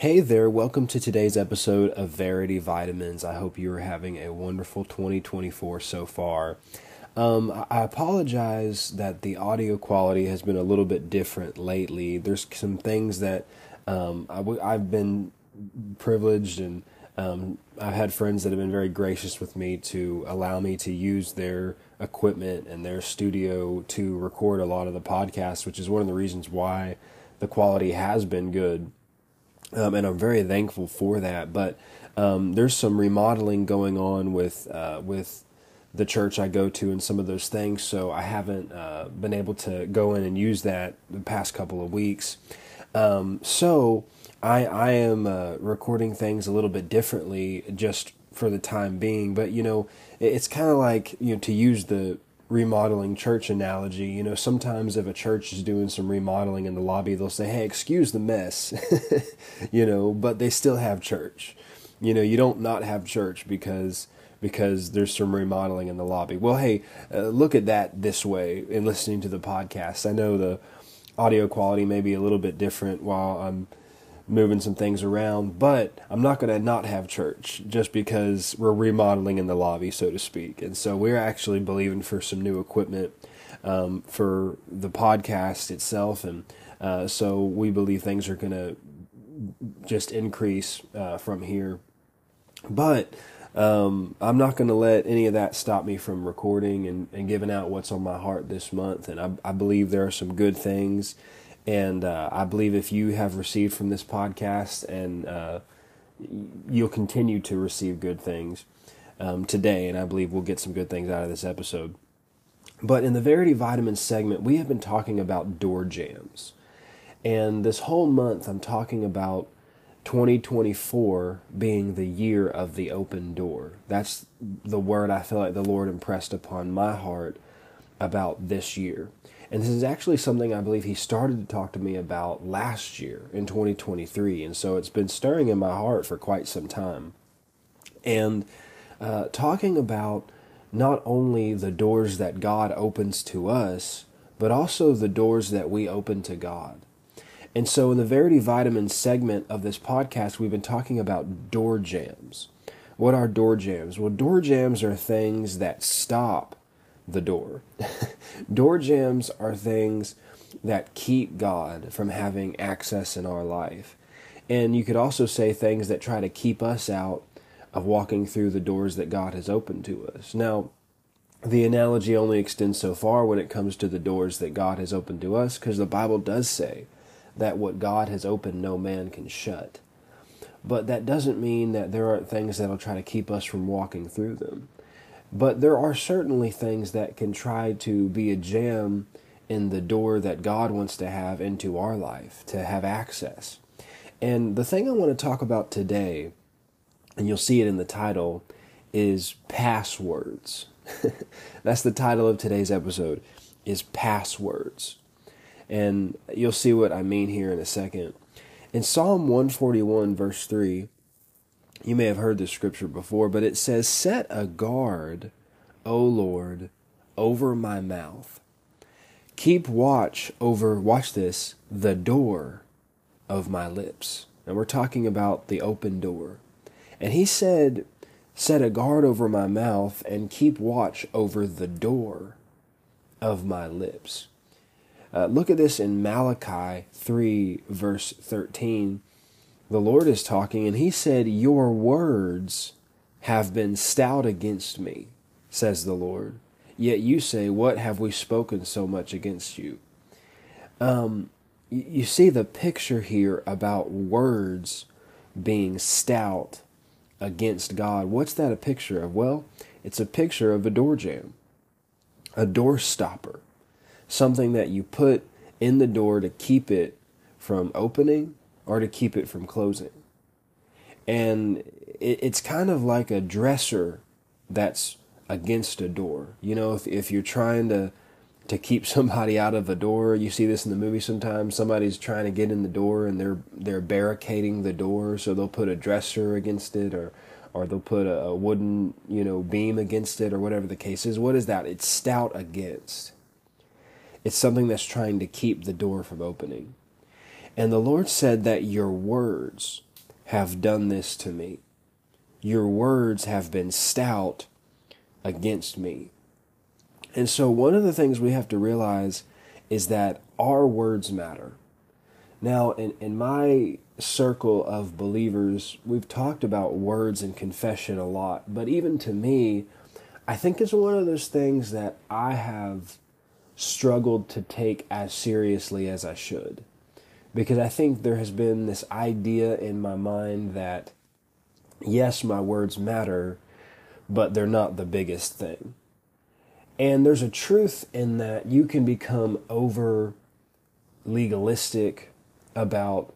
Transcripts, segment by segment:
Hey there, welcome to today's episode of Verity Vitamins. I hope you are having a wonderful 2024 so far. Um, I apologize that the audio quality has been a little bit different lately. There's some things that um, I w- I've been privileged and um, I've had friends that have been very gracious with me to allow me to use their equipment and their studio to record a lot of the podcasts, which is one of the reasons why the quality has been good um, and I'm very thankful for that. But um, there's some remodeling going on with uh, with the church I go to and some of those things, so I haven't uh, been able to go in and use that the past couple of weeks. Um, so I I am uh, recording things a little bit differently just for the time being. But you know, it's kind of like you know to use the remodeling church analogy, you know, sometimes if a church is doing some remodeling in the lobby, they'll say, "Hey, excuse the mess," you know, but they still have church. You know, you don't not have church because because there's some remodeling in the lobby. Well, hey, uh, look at that this way in listening to the podcast. I know the audio quality may be a little bit different while I'm moving some things around, but I'm not going to not have church just because we're remodeling in the lobby, so to speak. And so we're actually believing for some new equipment um, for the podcast itself. And uh, so we believe things are going to just increase uh, from here. But um, I'm not going to let any of that stop me from recording and, and giving out what's on my heart this month. And I, I believe there are some good things and uh, I believe if you have received from this podcast and uh, you'll continue to receive good things um, today, and I believe we'll get some good things out of this episode. But in the Verity Vitamins segment, we have been talking about door jams. And this whole month, I'm talking about 2024 being the year of the open door. That's the word I feel like the Lord impressed upon my heart about this year. And this is actually something I believe he started to talk to me about last year in 2023. And so it's been stirring in my heart for quite some time. And uh, talking about not only the doors that God opens to us, but also the doors that we open to God. And so in the Verity Vitamins segment of this podcast, we've been talking about door jams. What are door jams? Well, door jams are things that stop the door. door jams are things that keep God from having access in our life. And you could also say things that try to keep us out of walking through the doors that God has opened to us. Now, the analogy only extends so far when it comes to the doors that God has opened to us, because the Bible does say that what God has opened, no man can shut. But that doesn't mean that there aren't things that'll try to keep us from walking through them. But there are certainly things that can try to be a jam in the door that God wants to have into our life, to have access. And the thing I want to talk about today, and you'll see it in the title, is passwords. That's the title of today's episode, is passwords. And you'll see what I mean here in a second. In Psalm 141, verse 3, you may have heard this scripture before, but it says, Set a guard, O Lord, over my mouth. Keep watch over, watch this, the door of my lips. And we're talking about the open door. And he said, Set a guard over my mouth and keep watch over the door of my lips. Uh, look at this in Malachi 3, verse 13 the Lord is talking, and he said, Your words have been stout against me, says the Lord. Yet you say, What have we spoken so much against you? Um, you see the picture here about words being stout against God. What's that a picture of? Well, it's a picture of a door jam, a door stopper, something that you put in the door to keep it from opening or to keep it from closing. And it, it's kind of like a dresser that's against a door. You know, if, if you're trying to to keep somebody out of a door, you see this in the movie sometimes. Somebody's trying to get in the door and they're they're barricading the door, so they'll put a dresser against it or or they'll put a, a wooden, you know, beam against it or whatever the case is. What is that? It's stout against. It's something that's trying to keep the door from opening. And the Lord said that your words have done this to me. Your words have been stout against me. And so, one of the things we have to realize is that our words matter. Now, in, in my circle of believers, we've talked about words and confession a lot, but even to me, I think it's one of those things that I have struggled to take as seriously as I should. Because I think there has been this idea in my mind that, yes, my words matter, but they're not the biggest thing. And there's a truth in that you can become over legalistic about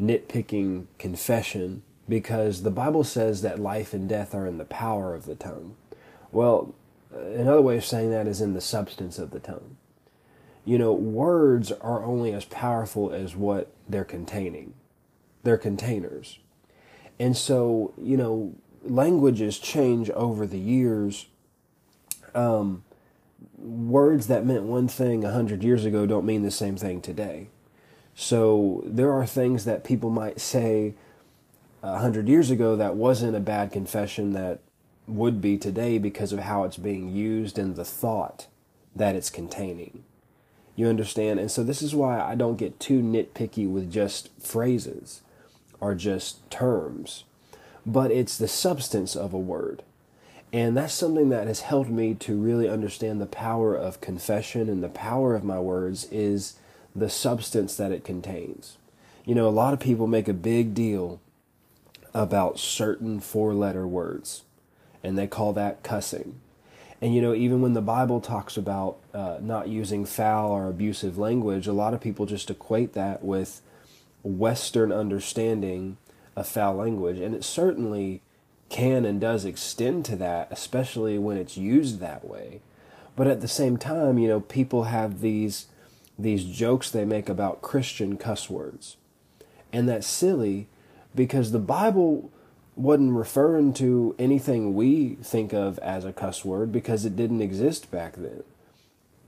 nitpicking confession because the Bible says that life and death are in the power of the tongue. Well, another way of saying that is in the substance of the tongue. You know, words are only as powerful as what they're containing. They're containers. And so, you know, languages change over the years. Um, words that meant one thing a hundred years ago don't mean the same thing today. So there are things that people might say a hundred years ago that wasn't a bad confession that would be today because of how it's being used and the thought that it's containing. You understand? And so this is why I don't get too nitpicky with just phrases or just terms, but it's the substance of a word. And that's something that has helped me to really understand the power of confession and the power of my words is the substance that it contains. You know, a lot of people make a big deal about certain four letter words, and they call that cussing. And you know, even when the Bible talks about uh, not using foul or abusive language, a lot of people just equate that with Western understanding of foul language. And it certainly can and does extend to that, especially when it's used that way. But at the same time, you know, people have these these jokes they make about Christian cuss words. And that's silly because the Bible wasn't referring to anything we think of as a cuss word because it didn't exist back then.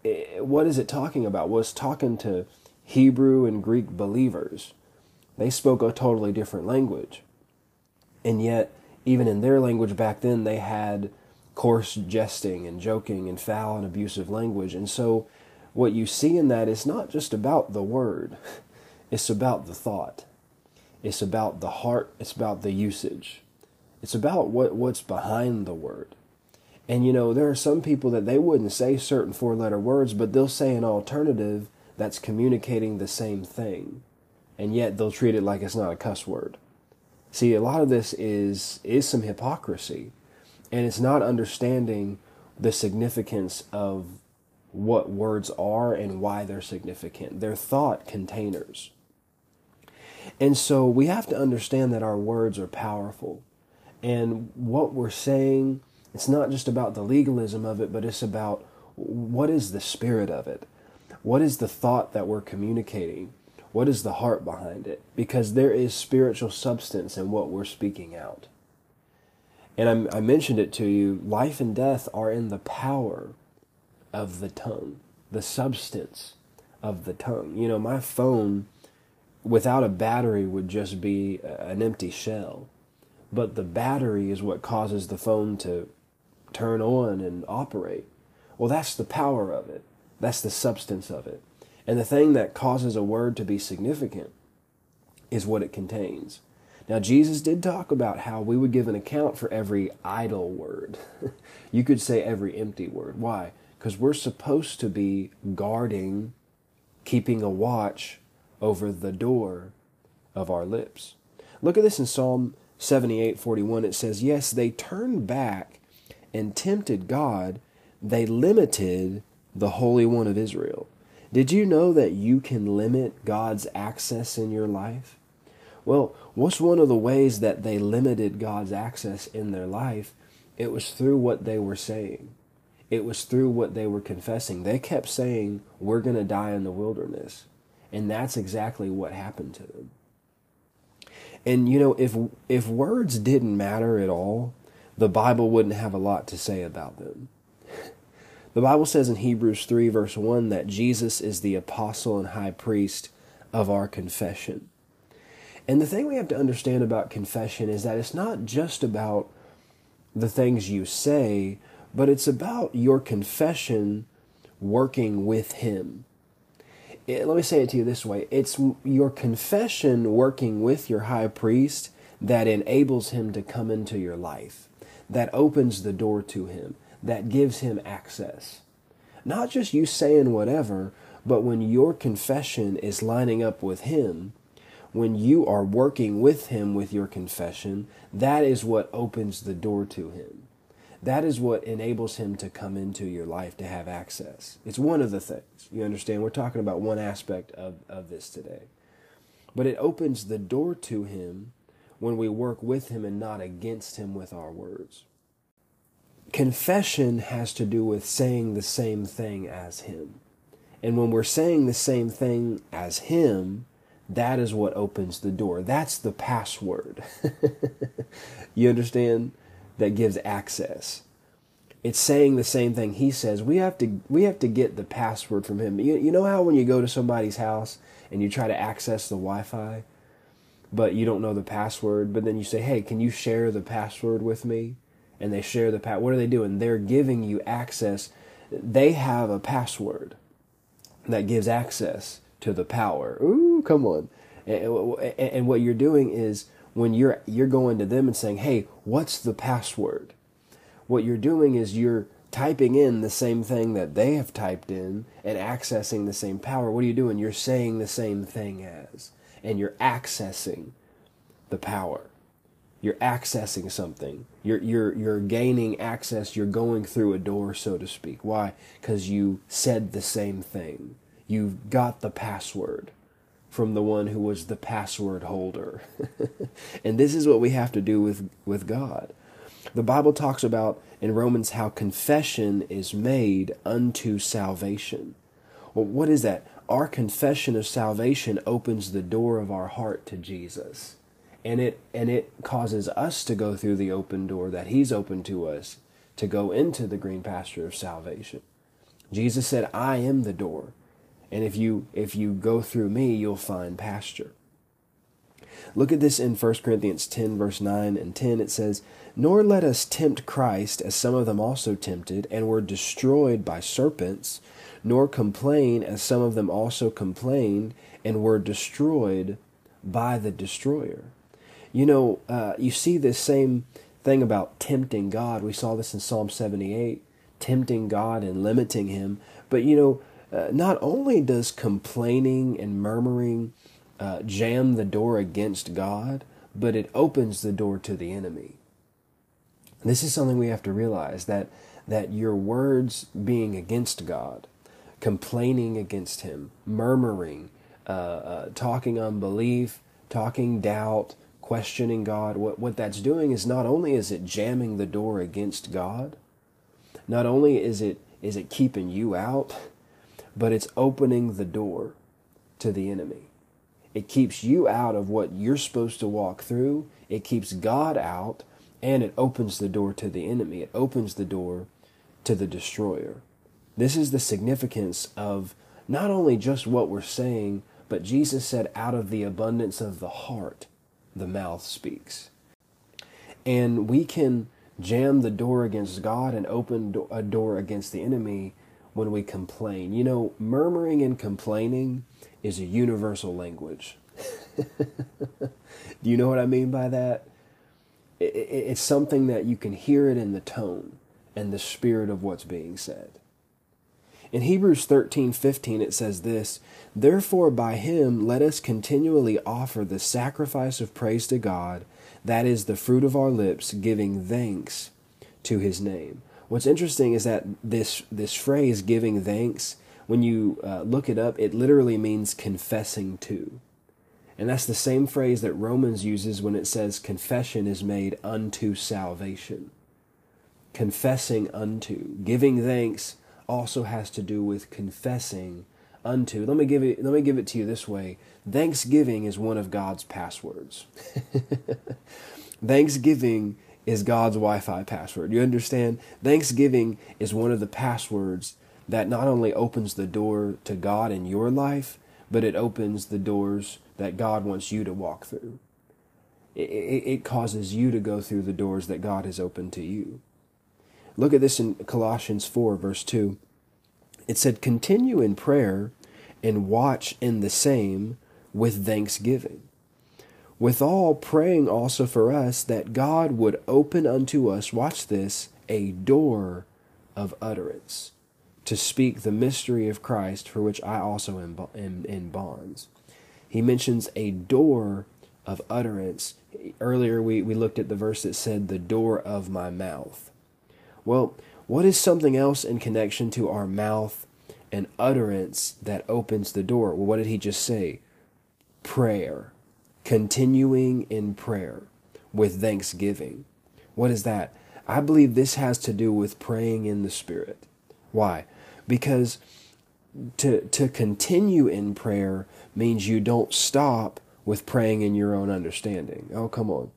It, what is it talking about? Was talking to Hebrew and Greek believers. They spoke a totally different language. And yet, even in their language back then, they had coarse jesting and joking and foul and abusive language. And so what you see in that is not just about the word, it's about the thought. It's about the heart, it's about the usage. It's about what, what's behind the word. And you know, there are some people that they wouldn't say certain four letter words, but they'll say an alternative that's communicating the same thing. And yet they'll treat it like it's not a cuss word. See, a lot of this is is some hypocrisy. And it's not understanding the significance of what words are and why they're significant. They're thought containers. And so we have to understand that our words are powerful. And what we're saying, it's not just about the legalism of it, but it's about what is the spirit of it? What is the thought that we're communicating? What is the heart behind it? Because there is spiritual substance in what we're speaking out. And I, I mentioned it to you life and death are in the power of the tongue, the substance of the tongue. You know, my phone without a battery would just be an empty shell. But the battery is what causes the phone to turn on and operate. Well, that's the power of it. That's the substance of it. And the thing that causes a word to be significant is what it contains. Now, Jesus did talk about how we would give an account for every idle word. you could say every empty word. Why? because we're supposed to be guarding, keeping a watch over the door of our lips. Look at this in Psalm 78 41. It says, Yes, they turned back and tempted God, they limited the Holy One of Israel. Did you know that you can limit God's access in your life? Well, what's one of the ways that they limited God's access in their life? It was through what they were saying. It was through what they were confessing. They kept saying, We're going to die in the wilderness. And that's exactly what happened to them. And you know, if if words didn't matter at all, the Bible wouldn't have a lot to say about them. The Bible says in Hebrews 3 verse 1 that Jesus is the apostle and high priest of our confession. And the thing we have to understand about confession is that it's not just about the things you say, but it's about your confession working with Him. It, let me say it to you this way it's your confession working with your high priest that enables him to come into your life, that opens the door to him, that gives him access. Not just you saying whatever, but when your confession is lining up with him, when you are working with him with your confession, that is what opens the door to him. That is what enables him to come into your life to have access. It's one of the things. You understand? We're talking about one aspect of, of this today. But it opens the door to him when we work with him and not against him with our words. Confession has to do with saying the same thing as him. And when we're saying the same thing as him, that is what opens the door. That's the password. you understand? That gives access. It's saying the same thing he says. We have to we have to get the password from him. You, you know how when you go to somebody's house and you try to access the Wi-Fi, but you don't know the password, but then you say, "Hey, can you share the password with me?" And they share the pat. What are they doing? They're giving you access. They have a password that gives access to the power. Ooh, come on. And, what you're doing is when you're you're going to them and saying, "Hey, what's the password?" What you're doing is you're typing in the same thing that they have typed in and accessing the same power. What are you doing? You're saying the same thing as and you're accessing the power. You're accessing something. You're you're you're gaining access. You're going through a door, so to speak. Why? Because you said the same thing. You've got the password from the one who was the password holder. and this is what we have to do with, with God. The Bible talks about in Romans how confession is made unto salvation. Well, what is that? Our confession of salvation opens the door of our heart to Jesus. And it and it causes us to go through the open door that he's opened to us to go into the green pasture of salvation. Jesus said, "I am the door." And if you if you go through me, you'll find pasture. Look at this in 1 Corinthians 10 verse 9 and 10 it says, "Nor let us tempt Christ as some of them also tempted and were destroyed by serpents, nor complain as some of them also complained and were destroyed by the destroyer." You know, uh, you see this same thing about tempting God. We saw this in Psalm 78, tempting God and limiting him. But you know, uh, not only does complaining and murmuring uh, jam the door against God, but it opens the door to the enemy. This is something we have to realize that that your words being against God, complaining against Him, murmuring, uh, uh talking unbelief, talking doubt, questioning God, what, what that's doing is not only is it jamming the door against God, not only is it is it keeping you out, but it's opening the door to the enemy. It keeps you out of what you're supposed to walk through, it keeps God out, and it opens the door to the enemy. It opens the door to the destroyer. This is the significance of not only just what we're saying, but Jesus said, out of the abundance of the heart, the mouth speaks. And we can jam the door against God and open a door against the enemy when we complain. You know, murmuring and complaining is a universal language. Do you know what I mean by that? It's something that you can hear it in the tone and the spirit of what's being said. In Hebrews 13:15 it says this Therefore, by him let us continually offer the sacrifice of praise to God, that is the fruit of our lips, giving thanks to his name. What's interesting is that this this phrase "giving thanks," when you uh, look it up, it literally means confessing to, and that's the same phrase that Romans uses when it says confession is made unto salvation. Confessing unto, giving thanks also has to do with confessing unto. Let me give it. Let me give it to you this way. Thanksgiving is one of God's passwords. Thanksgiving is God's Wi Fi password. You understand? Thanksgiving is one of the passwords that not only opens the door to God in your life, but it opens the doors that God wants you to walk through. It, it, it causes you to go through the doors that God has opened to you. Look at this in Colossians 4, verse 2. It said, Continue in prayer and watch in the same with thanksgiving. Withal, praying also for us that God would open unto us, watch this, a door of utterance to speak the mystery of Christ, for which I also am, am in bonds. He mentions a door of utterance. Earlier, we, we looked at the verse that said, The door of my mouth. Well, what is something else in connection to our mouth and utterance that opens the door? Well, what did he just say? Prayer. Continuing in prayer with thanksgiving. What is that? I believe this has to do with praying in the Spirit. Why? Because to, to continue in prayer means you don't stop with praying in your own understanding. Oh, come on.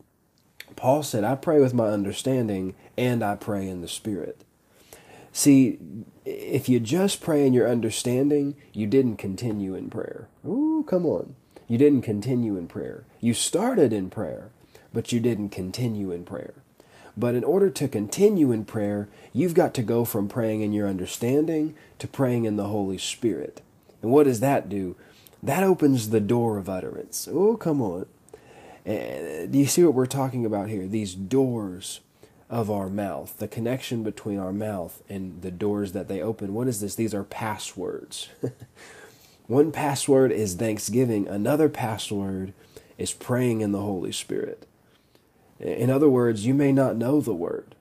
Paul said, I pray with my understanding and I pray in the Spirit. See, if you just pray in your understanding, you didn't continue in prayer. Ooh, come on. You didn't continue in prayer. You started in prayer, but you didn't continue in prayer. But in order to continue in prayer, you've got to go from praying in your understanding to praying in the Holy Spirit. And what does that do? That opens the door of utterance. Oh, come on. Eh, do you see what we're talking about here? These doors of our mouth, the connection between our mouth and the doors that they open. What is this? These are passwords. One password is thanksgiving, another password is praying in the Holy Spirit. In other words, you may not know the word,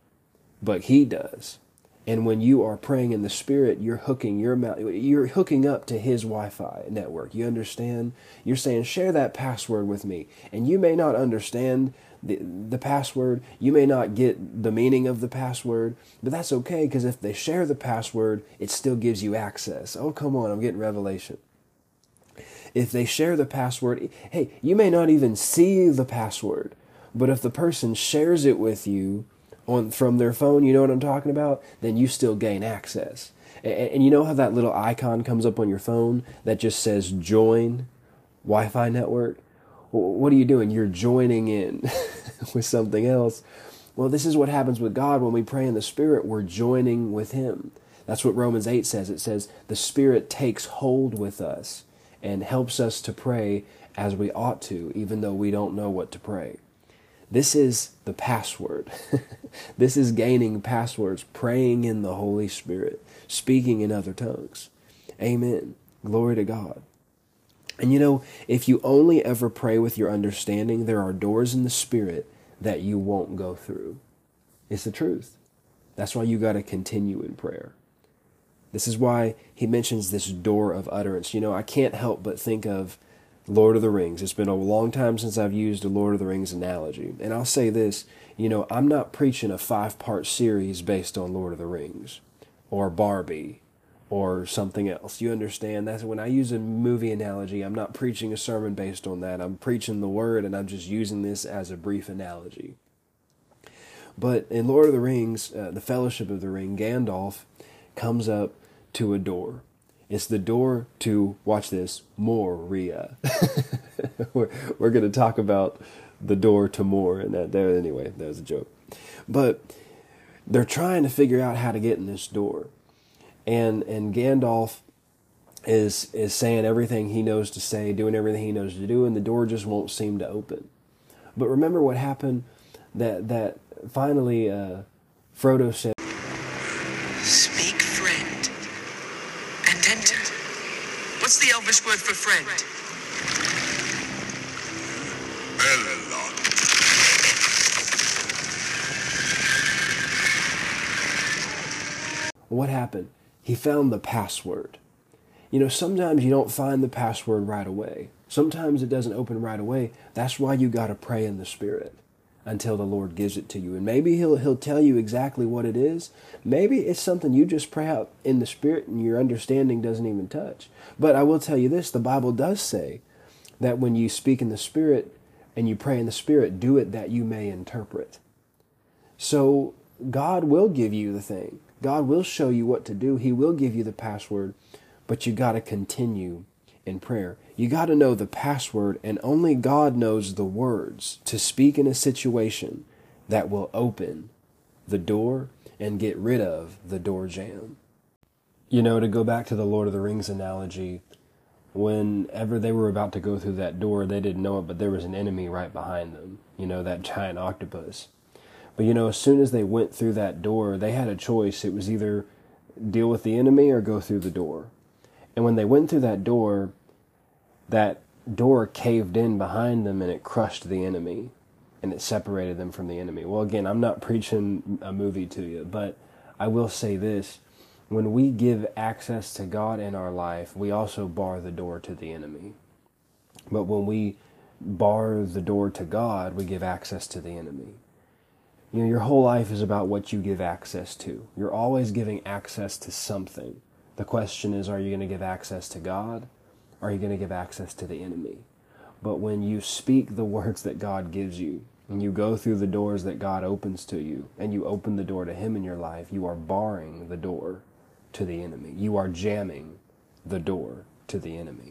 but he does. And when you are praying in the spirit, you're hooking your you're hooking up to his Wi-Fi network. You understand? You're saying, share that password with me. And you may not understand the, the password. You may not get the meaning of the password, but that's okay because if they share the password, it still gives you access. Oh, come on, I'm getting revelation. If they share the password, hey, you may not even see the password, but if the person shares it with you on from their phone, you know what I'm talking about, then you still gain access. And, and you know how that little icon comes up on your phone that just says join Wi-Fi network? what are you doing? You're joining in with something else. Well, this is what happens with God when we pray in the Spirit. We're joining with Him. That's what Romans 8 says. It says, the Spirit takes hold with us and helps us to pray as we ought to, even though we don't know what to pray. This is the password. this is gaining passwords, praying in the Holy Spirit, speaking in other tongues. Amen. Glory to God. And you know, if you only ever pray with your understanding, there are doors in the Spirit that you won't go through. It's the truth. That's why you got to continue in prayer. This is why he mentions this door of utterance. You know, I can't help but think of Lord of the Rings. It's been a long time since I've used a Lord of the Rings analogy. And I'll say this you know, I'm not preaching a five part series based on Lord of the Rings or Barbie or something else. You understand? That's when I use a movie analogy, I'm not preaching a sermon based on that. I'm preaching the word and I'm just using this as a brief analogy. But in Lord of the Rings, uh, the Fellowship of the Ring, Gandalf comes up to a door it's the door to, watch this, Moria. we're we're going to talk about the door to more. And that, there, anyway, that was a joke. But they're trying to figure out how to get in this door. And, and Gandalf is, is saying everything he knows to say, doing everything he knows to do, and the door just won't seem to open. But remember what happened? That, that finally uh, Frodo said, word for friend? What happened? He found the password. You know, sometimes you don't find the password right away. Sometimes it doesn't open right away. That's why you got to pray in the Spirit until the Lord gives it to you. And maybe he'll he'll tell you exactly what it is. Maybe it's something you just pray out in the spirit and your understanding doesn't even touch. But I will tell you this, the Bible does say that when you speak in the spirit and you pray in the spirit, do it that you may interpret. So God will give you the thing. God will show you what to do. He will give you the password, but you got to continue in prayer. You got to know the password, and only God knows the words to speak in a situation that will open the door and get rid of the door jam. You know, to go back to the Lord of the Rings analogy, whenever they were about to go through that door, they didn't know it, but there was an enemy right behind them. You know, that giant octopus. But you know, as soon as they went through that door, they had a choice. It was either deal with the enemy or go through the door. And when they went through that door, that door caved in behind them and it crushed the enemy and it separated them from the enemy. Well, again, I'm not preaching a movie to you, but I will say this. When we give access to God in our life, we also bar the door to the enemy. But when we bar the door to God, we give access to the enemy. You know, your whole life is about what you give access to. You're always giving access to something. The question is, are you going to give access to God? Are you going to give access to the enemy? But when you speak the words that God gives you, and you go through the doors that God opens to you, and you open the door to Him in your life, you are barring the door to the enemy. You are jamming the door to the enemy.